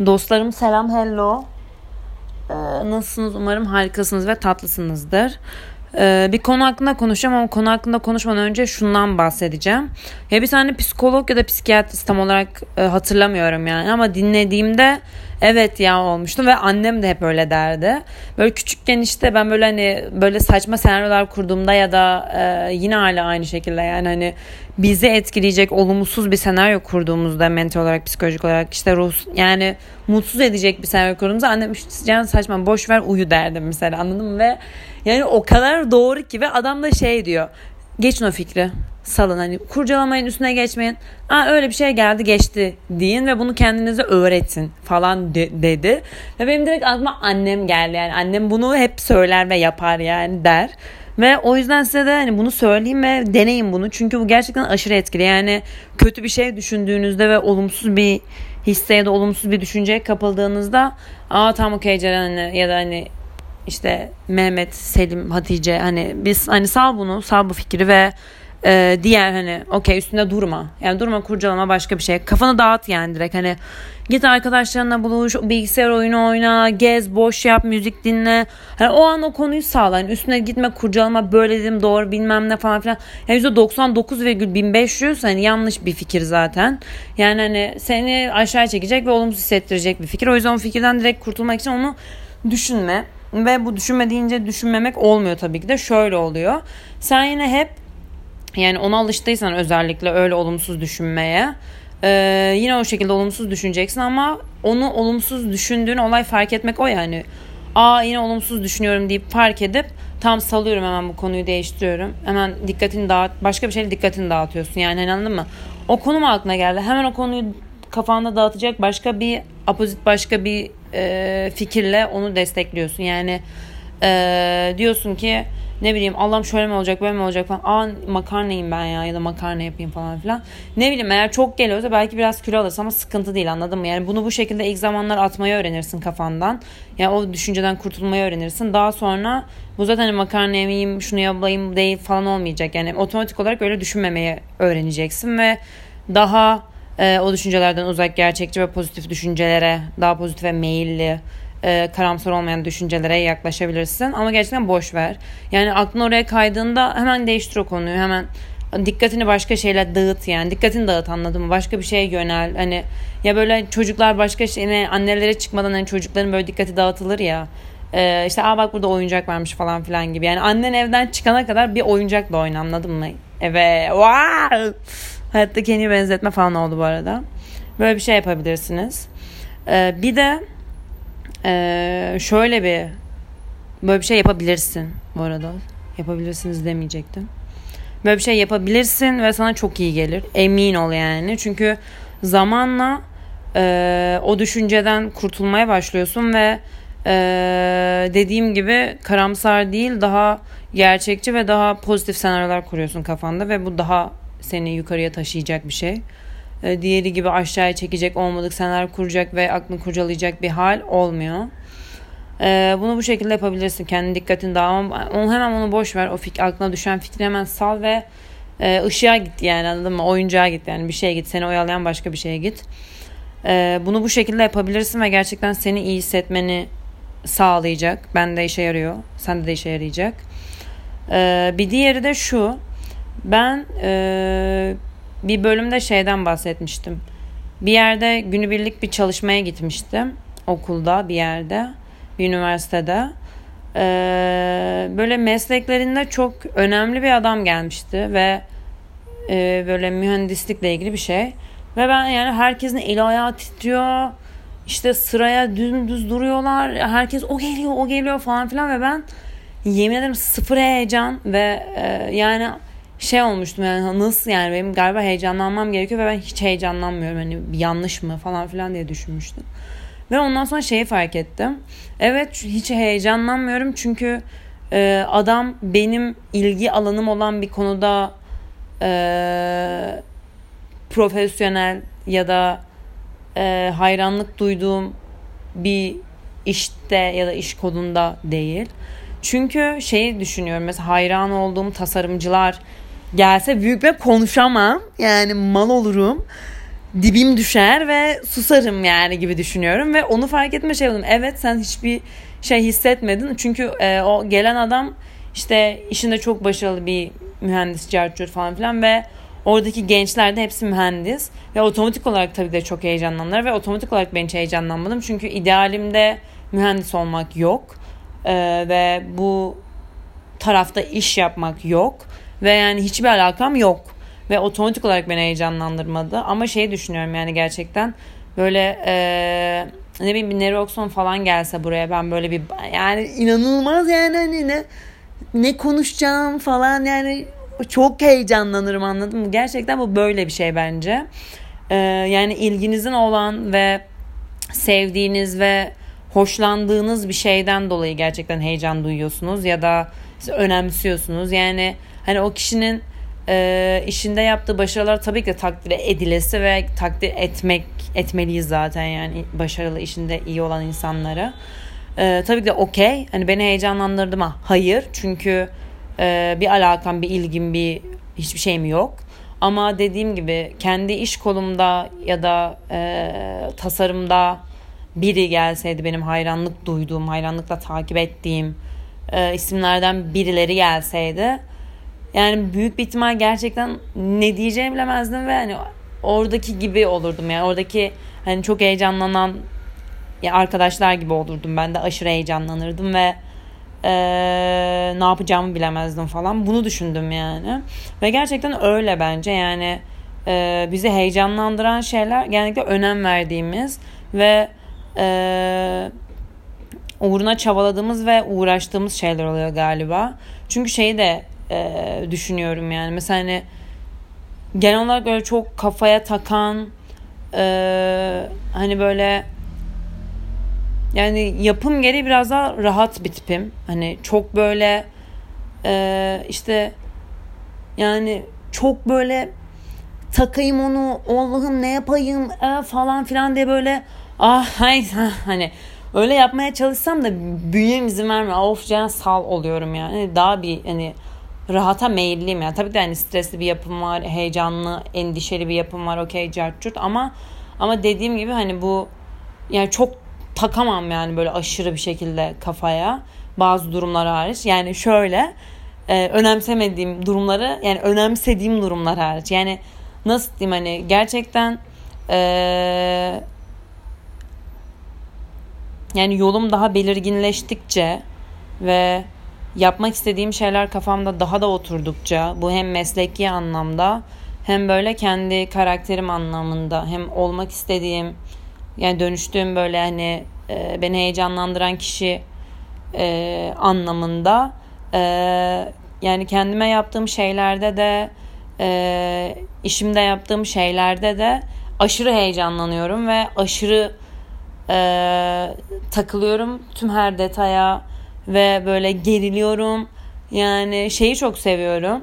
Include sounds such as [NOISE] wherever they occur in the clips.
Dostlarım selam hello. Ee, nasılsınız? Umarım harikasınız ve tatlısınızdır. Ee, bir konu hakkında konuşacağım ama konu hakkında konuşmadan önce şundan bahsedeceğim. Ya bir tane psikolog ya da psikiyatrist tam olarak e, hatırlamıyorum yani ama dinlediğimde evet ya olmuştu ve annem de hep öyle derdi. Böyle küçükken işte ben böyle hani böyle saçma senaryolar kurduğumda ya da e, yine hala aynı şekilde yani hani bizi etkileyecek olumsuz bir senaryo kurduğumuzda mental olarak psikolojik olarak işte ruh yani mutsuz edecek bir senaryo kurduğumuzda annem işte saçma boş ver uyu derdim mesela anladın mı ve yani o kadar doğru ki ve adam da şey diyor geçin o fikri salın hani kurcalamayın üstüne geçmeyin. Aa öyle bir şey geldi geçti deyin ve bunu kendinize öğretin falan de- dedi. Ve benim direkt aklıma annem geldi yani annem bunu hep söyler ve yapar yani der. Ve o yüzden size de hani bunu söyleyeyim ve deneyin bunu. Çünkü bu gerçekten aşırı etkili. Yani kötü bir şey düşündüğünüzde ve olumsuz bir hisse ya da olumsuz bir düşünceye kapıldığınızda aa tam okey Ceren hani, ya da hani işte Mehmet, Selim, Hatice hani biz hani sal bunu, sal bu fikri ve e, diğer hani okey üstünde durma. Yani durma kurcalama başka bir şey. Kafanı dağıt yani direkt hani git arkadaşlarına buluş, bilgisayar oyunu oyna, gez, boş yap, müzik dinle. Hani o an o konuyu sağla. Yani üstüne gitme kurcalama böyle dedim doğru bilmem ne falan filan. Yani %99,1500 hani yanlış bir fikir zaten. Yani hani seni aşağı çekecek ve olumsuz hissettirecek bir fikir. O yüzden o fikirden direkt kurtulmak için onu düşünme. Ve bu düşünme deyince düşünmemek olmuyor tabii ki de. Şöyle oluyor. Sen yine hep yani ona alıştıysan özellikle öyle olumsuz düşünmeye e, yine o şekilde olumsuz düşüneceksin ama onu olumsuz düşündüğün olay fark etmek o yani. Aa yine olumsuz düşünüyorum deyip fark edip tam salıyorum hemen bu konuyu değiştiriyorum. Hemen dikkatini dağıt başka bir şeyle dikkatini dağıtıyorsun yani anladın mı? O konu mu aklına geldi? Hemen o konuyu kafanda dağıtacak başka bir apozit başka bir e, fikirle onu destekliyorsun. Yani e, diyorsun ki ne bileyim Allah'ım şöyle mi olacak böyle mi olacak falan. Aa makarnayım ben ya ya da makarna yapayım falan filan. Ne bileyim eğer çok geliyorsa belki biraz kilo alırsın ama sıkıntı değil anladın mı? Yani bunu bu şekilde ilk zamanlar atmayı öğrenirsin kafandan. Yani o düşünceden kurtulmayı öğrenirsin. Daha sonra bu zaten hani makarna yemeyeyim şunu yapayım değil falan olmayacak. Yani otomatik olarak öyle düşünmemeyi öğreneceksin ve daha e, o düşüncelerden uzak gerçekçi ve pozitif düşüncelere daha pozitif ve meyilli e, karamsar olmayan düşüncelere yaklaşabilirsin. Ama gerçekten boş ver. Yani aklın oraya kaydığında hemen değiştir o konuyu. Hemen dikkatini başka şeyler dağıt yani. Dikkatini dağıt anladın mı? Başka bir şeye yönel. Hani ya böyle çocuklar başka şeyine annelere çıkmadan hani çocukların böyle dikkati dağıtılır ya. Ee, işte aa bak burada oyuncak varmış falan filan gibi. Yani annen evden çıkana kadar bir oyuncakla oyna anladın mı? Evet. Wow. Hayatta kendini benzetme falan oldu bu arada. Böyle bir şey yapabilirsiniz. Ee, bir de ee, şöyle bir böyle bir şey yapabilirsin bu arada. Yapabilirsiniz demeyecektim. Böyle bir şey yapabilirsin ve sana çok iyi gelir. Emin ol yani. Çünkü zamanla e, o düşünceden kurtulmaya başlıyorsun ve e, dediğim gibi karamsar değil daha gerçekçi ve daha pozitif senaryolar kuruyorsun kafanda ve bu daha seni yukarıya taşıyacak bir şey. E, diğeri gibi aşağıya çekecek olmadık senaryo kuracak ve aklını kurcalayacak bir hal olmuyor. E, bunu bu şekilde yapabilirsin. Kendi dikkatini dağılma. Onu hemen onu boş ver. O fik aklına düşen fikri hemen sal ve e, ışığa git yani anladın mı? Oyuncağa git yani bir şeye git. Seni oyalayan başka bir şeye git. Bunu bu şekilde yapabilirsin ve gerçekten seni iyi hissetmeni sağlayacak. Ben de işe yarıyor. Sen de işe yarayacak. Bir diğeri de şu. Ben e, bir bölümde şeyden bahsetmiştim. Bir yerde günübirlik bir çalışmaya gitmiştim. Okulda bir yerde. Bir üniversitede. Ee, böyle mesleklerinde çok önemli bir adam gelmişti ve e, böyle mühendislikle ilgili bir şey. Ve ben yani herkesin eli ayağı titriyor. İşte sıraya dümdüz duruyorlar. Herkes o geliyor o geliyor falan filan ve ben yemin ederim sıfır heyecan ve e, yani şey olmuştum yani nasıl yani benim galiba heyecanlanmam gerekiyor ve ben hiç heyecanlanmıyorum hani yanlış mı falan filan diye düşünmüştüm. Ve ondan sonra şeyi fark ettim. Evet hiç heyecanlanmıyorum çünkü e, adam benim ilgi alanım olan bir konuda e, profesyonel ya da e, hayranlık duyduğum bir işte ya da iş konunda değil. Çünkü şeyi düşünüyorum mesela hayran olduğum tasarımcılar gelse büyük bir konuşamam. Yani mal olurum. dibim düşer ve susarım yani gibi düşünüyorum ve onu fark etme şey oldum. Evet sen hiçbir şey hissetmedin çünkü e, o gelen adam işte işinde çok başarılı bir mühendis, cartçur falan filan ve oradaki gençler de hepsi mühendis ve otomatik olarak tabii de çok heyecanlandılar ve otomatik olarak ben hiç heyecanlanmadım çünkü idealimde mühendis olmak yok ee, ve bu tarafta iş yapmak yok ve yani hiçbir alakam yok ve otomatik olarak beni heyecanlandırmadı ama şey düşünüyorum yani gerçekten böyle ee, ne bileyim bir Neroxon falan gelse buraya ben böyle bir yani inanılmaz yani hani ne ne konuşacağım falan yani çok heyecanlanırım anladın mı? Gerçekten bu böyle bir şey bence. Ee, yani ilginizin olan ve sevdiğiniz ve hoşlandığınız bir şeyden dolayı gerçekten heyecan duyuyorsunuz ya da önemsiyorsunuz. Yani hani o kişinin e, işinde yaptığı başarılar tabii ki takdir edilesi ve takdir etmek etmeliyiz zaten yani başarılı işinde iyi olan insanları. E, tabii ki de okey. Hani beni heyecanlandırdı mı? Hayır. Çünkü e, bir alakam, bir ilgim, bir hiçbir şeyim yok. Ama dediğim gibi kendi iş kolumda ya da e, tasarımda biri gelseydi benim hayranlık duyduğum, hayranlıkla takip ettiğim e, isimlerden birileri gelseydi yani büyük bir ihtimal gerçekten ne diyeceğimi bilemezdim ve hani oradaki gibi olurdum yani oradaki hani çok heyecanlanan ya arkadaşlar gibi olurdum ben de. Aşırı heyecanlanırdım ve e, ne yapacağımı bilemezdim falan. Bunu düşündüm yani. Ve gerçekten öyle bence. Yani e, bizi heyecanlandıran şeyler genellikle önem verdiğimiz ve e, uğruna çabaladığımız ve uğraştığımız şeyler oluyor galiba. Çünkü şeyi de e, düşünüyorum yani mesela hani genel olarak böyle çok kafaya takan e, hani böyle yani yapım gereği biraz daha rahat bir tipim. Hani çok böyle e, işte yani çok böyle takayım onu Allah'ım ne yapayım e, falan filan diye böyle ah hay [LAUGHS] hani öyle yapmaya çalışsam da bünyem izin vermiyor. Of can sal oluyorum yani. Daha bir hani rahata meyilliyim yani. Tabii de hani stresli bir yapım var, heyecanlı, endişeli bir yapım var. Okey cartçurt ama ama dediğim gibi hani bu yani çok takamam yani böyle aşırı bir şekilde kafaya bazı durumlar hariç. Yani şöyle e, önemsemediğim durumları yani önemsediğim durumlar hariç. Yani nasıl diyeyim hani gerçekten e, yani yolum daha belirginleştikçe ve yapmak istediğim şeyler kafamda daha da oturdukça bu hem mesleki anlamda hem böyle kendi karakterim anlamında hem olmak istediğim yani dönüştüğüm böyle hani e, beni heyecanlandıran kişi e, anlamında e, yani kendime yaptığım şeylerde de e, işimde yaptığım şeylerde de aşırı heyecanlanıyorum ve aşırı e, takılıyorum tüm her detaya ve böyle geriliyorum yani şeyi çok seviyorum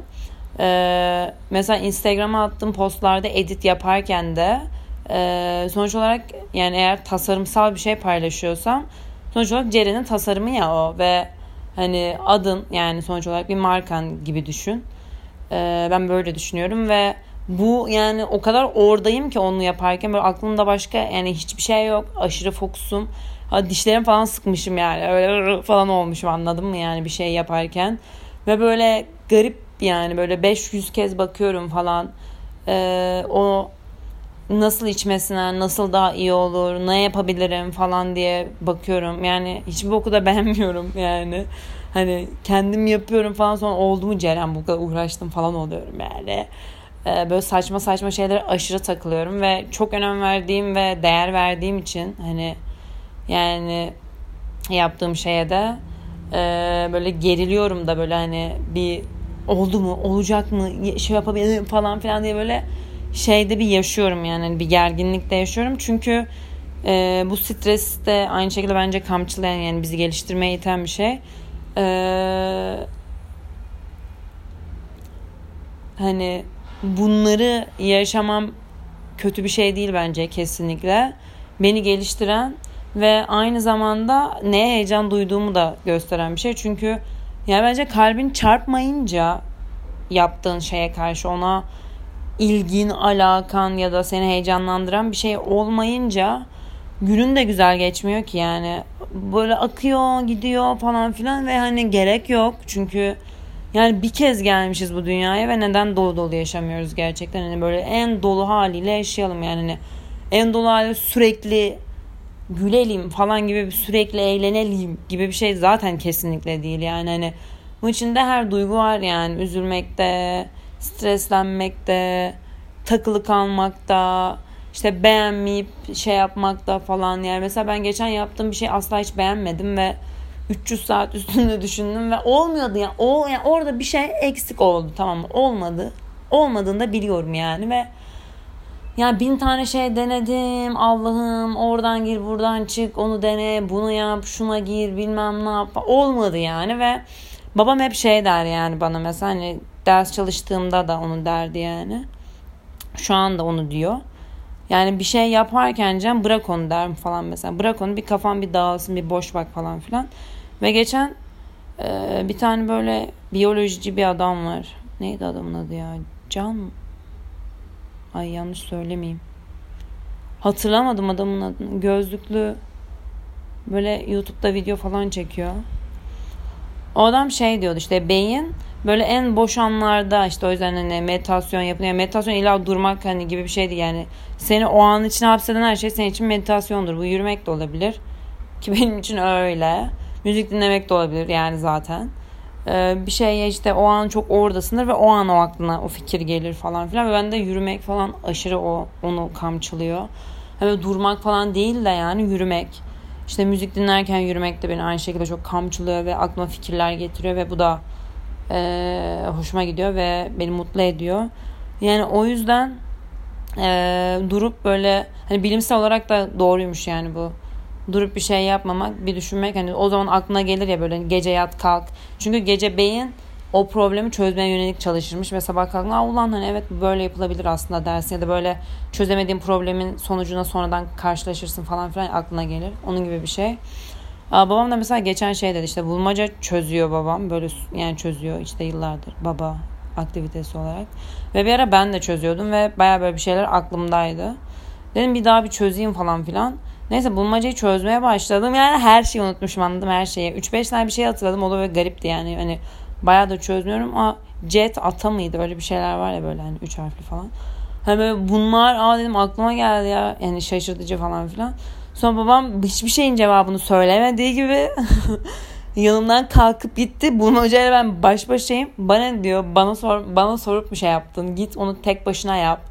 ee, mesela Instagram'a attığım postlarda edit yaparken de e, sonuç olarak yani eğer tasarımsal bir şey paylaşıyorsam sonuç olarak Ceren'in tasarımı ya o ve hani adın yani sonuç olarak bir markan gibi düşün. Ee, ben böyle düşünüyorum ve bu yani o kadar oradayım ki onu yaparken böyle aklımda başka yani hiçbir şey yok. Aşırı fokusum. Ha, dişlerim falan sıkmışım yani. Öyle falan olmuşum anladın mı yani bir şey yaparken. Ve böyle garip yani böyle 500 kez bakıyorum falan. Ee, o nasıl içmesine, nasıl daha iyi olur, ne yapabilirim falan diye bakıyorum. Yani hiçbir boku da [LAUGHS] beğenmiyorum yani. Hani kendim yapıyorum falan sonra oldu mu Ceren bu kadar uğraştım falan oluyorum yani. Ee, böyle saçma saçma şeylere aşırı takılıyorum ve çok önem verdiğim ve değer verdiğim için hani yani yaptığım şeye de e, böyle geriliyorum da böyle hani bir oldu mu olacak mı şey yapabilirim falan filan diye böyle şeyde bir yaşıyorum yani hani bir gerginlikte yaşıyorum çünkü e, bu stres de aynı şekilde bence kamçılayan yani bizi geliştirmeye iten bir şey. E, hani bunları yaşamam kötü bir şey değil bence kesinlikle. Beni geliştiren ve aynı zamanda neye heyecan duyduğumu da gösteren bir şey. Çünkü yani bence kalbin çarpmayınca yaptığın şeye karşı ona ilgin, alakan ya da seni heyecanlandıran bir şey olmayınca günün de güzel geçmiyor ki yani. Böyle akıyor, gidiyor falan filan ve hani gerek yok. Çünkü yani bir kez gelmişiz bu dünyaya ve neden dolu dolu yaşamıyoruz gerçekten? Hani böyle en dolu haliyle yaşayalım yani. Hani en dolu haliyle sürekli gülelim falan gibi bir sürekli eğlenelim gibi bir şey zaten kesinlikle değil yani hani bu içinde her duygu var yani üzülmekte, streslenmekte, takılı kalmakta, işte beğenmeyip şey yapmakta falan yani mesela ben geçen yaptığım bir şey asla hiç beğenmedim ve 300 saat üstünde düşündüm ve olmuyordu yani, o, yani orada bir şey eksik oldu tamam mı? Olmadı. Olmadığını da biliyorum yani ve yani bin tane şey denedim. Allah'ım oradan gir buradan çık onu dene bunu yap şuna gir bilmem ne yap. Olmadı yani ve babam hep şey der yani bana mesela hani ders çalıştığımda da onu derdi yani. Şu anda onu diyor yani bir şey yaparken Cem bırak onu derim falan mesela bırak onu bir kafan bir dağılsın bir boş bak falan filan ve geçen e, bir tane böyle biyolojici bir adam var neydi adamın adı ya Can Ay yanlış söylemeyeyim. Hatırlamadım adamın adını. Gözlüklü böyle YouTube'da video falan çekiyor. O adam şey diyordu işte beyin böyle en boş anlarda işte o yüzden hani meditasyon yapın. Meditasyon illa durmak hani gibi bir şeydi yani. Seni o an içine hapseden her şey senin için meditasyondur. Bu yürümek de olabilir. Ki benim için öyle. Müzik dinlemek de olabilir yani zaten. Ee, bir şey işte o an çok oradasındır ve o an o aklına o fikir gelir falan filan ve ben de yürümek falan aşırı o onu kamçılıyor. Hani durmak falan değil de yani yürümek. İşte müzik dinlerken yürümek de beni aynı şekilde çok kamçılıyor ve aklıma fikirler getiriyor ve bu da e, hoşuma gidiyor ve beni mutlu ediyor. Yani o yüzden e, durup böyle hani bilimsel olarak da doğruymuş yani bu durup bir şey yapmamak, bir düşünmek hani o zaman aklına gelir ya böyle gece yat kalk. Çünkü gece beyin o problemi çözmeye yönelik çalışırmış ve sabah kalktığında ulan hani evet böyle yapılabilir aslında dersin ya da böyle çözemediğin problemin sonucuna sonradan karşılaşırsın falan filan aklına gelir. Onun gibi bir şey. Aa, babam da mesela geçen şey dedi işte bulmaca çözüyor babam böyle yani çözüyor işte yıllardır baba aktivitesi olarak. Ve bir ara ben de çözüyordum ve baya böyle bir şeyler aklımdaydı. Dedim bir daha bir çözeyim falan filan. Neyse bulmacayı çözmeye başladım. Yani her şeyi unutmuşum anladım her şeyi. 3-5 tane bir şey hatırladım. O da böyle garipti yani. Hani bayağı da çözmüyorum ama jet ata mıydı? Böyle bir şeyler var ya böyle hani 3 harfli falan. Hani böyle bunlar aa dedim aklıma geldi ya. Yani şaşırtıcı falan filan. Sonra babam hiçbir şeyin cevabını söylemediği gibi [LAUGHS] yanımdan kalkıp gitti. Bulmacayla ben baş başayım. Bana diyor bana sor bana sorup bir şey yaptın. Git onu tek başına yap.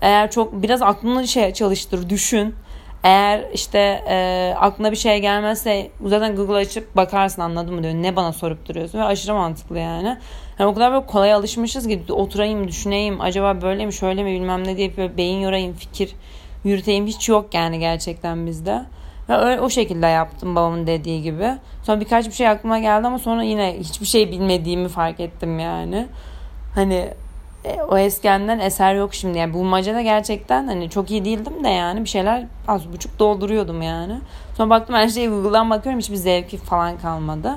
Eğer çok biraz aklını şey çalıştır, düşün. Eğer işte e, aklına bir şey gelmezse zaten Google açıp bakarsın anladın mı diyor. Ne bana sorup duruyorsun ve aşırı mantıklı yani. yani o kadar böyle kolay alışmışız ki oturayım düşüneyim acaba böyle mi şöyle mi bilmem ne diye böyle beyin yorayım fikir yürüteyim hiç yok yani gerçekten bizde. Ve öyle, o şekilde yaptım babamın dediği gibi. Sonra birkaç bir şey aklıma geldi ama sonra yine hiçbir şey bilmediğimi fark ettim yani. Hani e, o eskenden eser yok şimdi. Yani bulmacada gerçekten hani çok iyi değildim de yani bir şeyler az buçuk dolduruyordum yani. Sonra baktım her şeyi Google'dan bakıyorum hiçbir zevki falan kalmadı.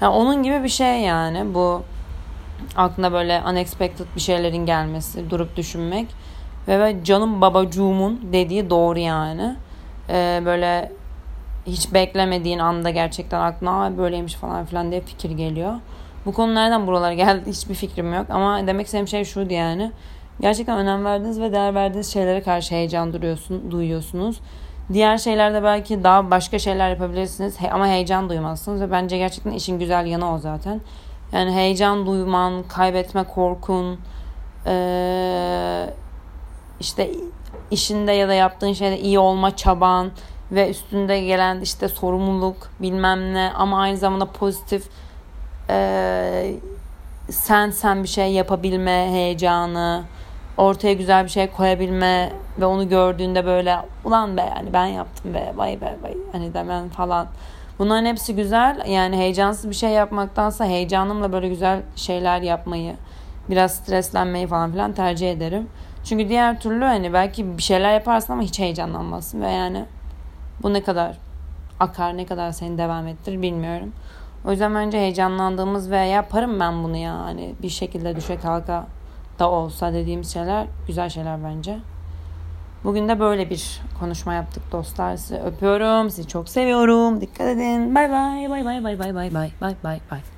Yani onun gibi bir şey yani bu aklına böyle unexpected bir şeylerin gelmesi, durup düşünmek. Ve canım babacığımın dediği doğru yani. Ee, böyle hiç beklemediğin anda gerçekten aklına böyleymiş falan filan diye fikir geliyor. Bu konu nereden buralara geldi hiçbir fikrim yok. Ama demek istediğim şey şuydu yani. Gerçekten önem verdiğiniz ve değer verdiğiniz şeylere karşı heyecan duruyorsun, duyuyorsunuz. Diğer şeylerde belki daha başka şeyler yapabilirsiniz ama heyecan duymazsınız ve bence gerçekten işin güzel yanı o zaten. Yani heyecan duyman, kaybetme korkun, ee, işte işinde ya da yaptığın şeyde iyi olma çaban ve üstünde gelen işte sorumluluk bilmem ne ama aynı zamanda pozitif e, sen sen bir şey yapabilme heyecanı, ortaya güzel bir şey koyabilme ve onu gördüğünde böyle ulan be yani ben yaptım be vay be vay hani demen falan. Bunların hepsi güzel. Yani heyecansız bir şey yapmaktansa heyecanımla böyle güzel şeyler yapmayı, biraz streslenmeyi falan filan tercih ederim. Çünkü diğer türlü hani belki bir şeyler yaparsın ama hiç heyecanlanmazsın ve yani bu ne kadar akar ne kadar seni devam ettirir bilmiyorum. O yüzden bence heyecanlandığımız ve yaparım ben bunu ya hani bir şekilde düşe kalka da olsa dediğimiz şeyler güzel şeyler bence. Bugün de böyle bir konuşma yaptık dostlar. Sizi öpüyorum. Sizi çok seviyorum. Dikkat edin. Bay bay bay bay bay bay bay bay bay bay.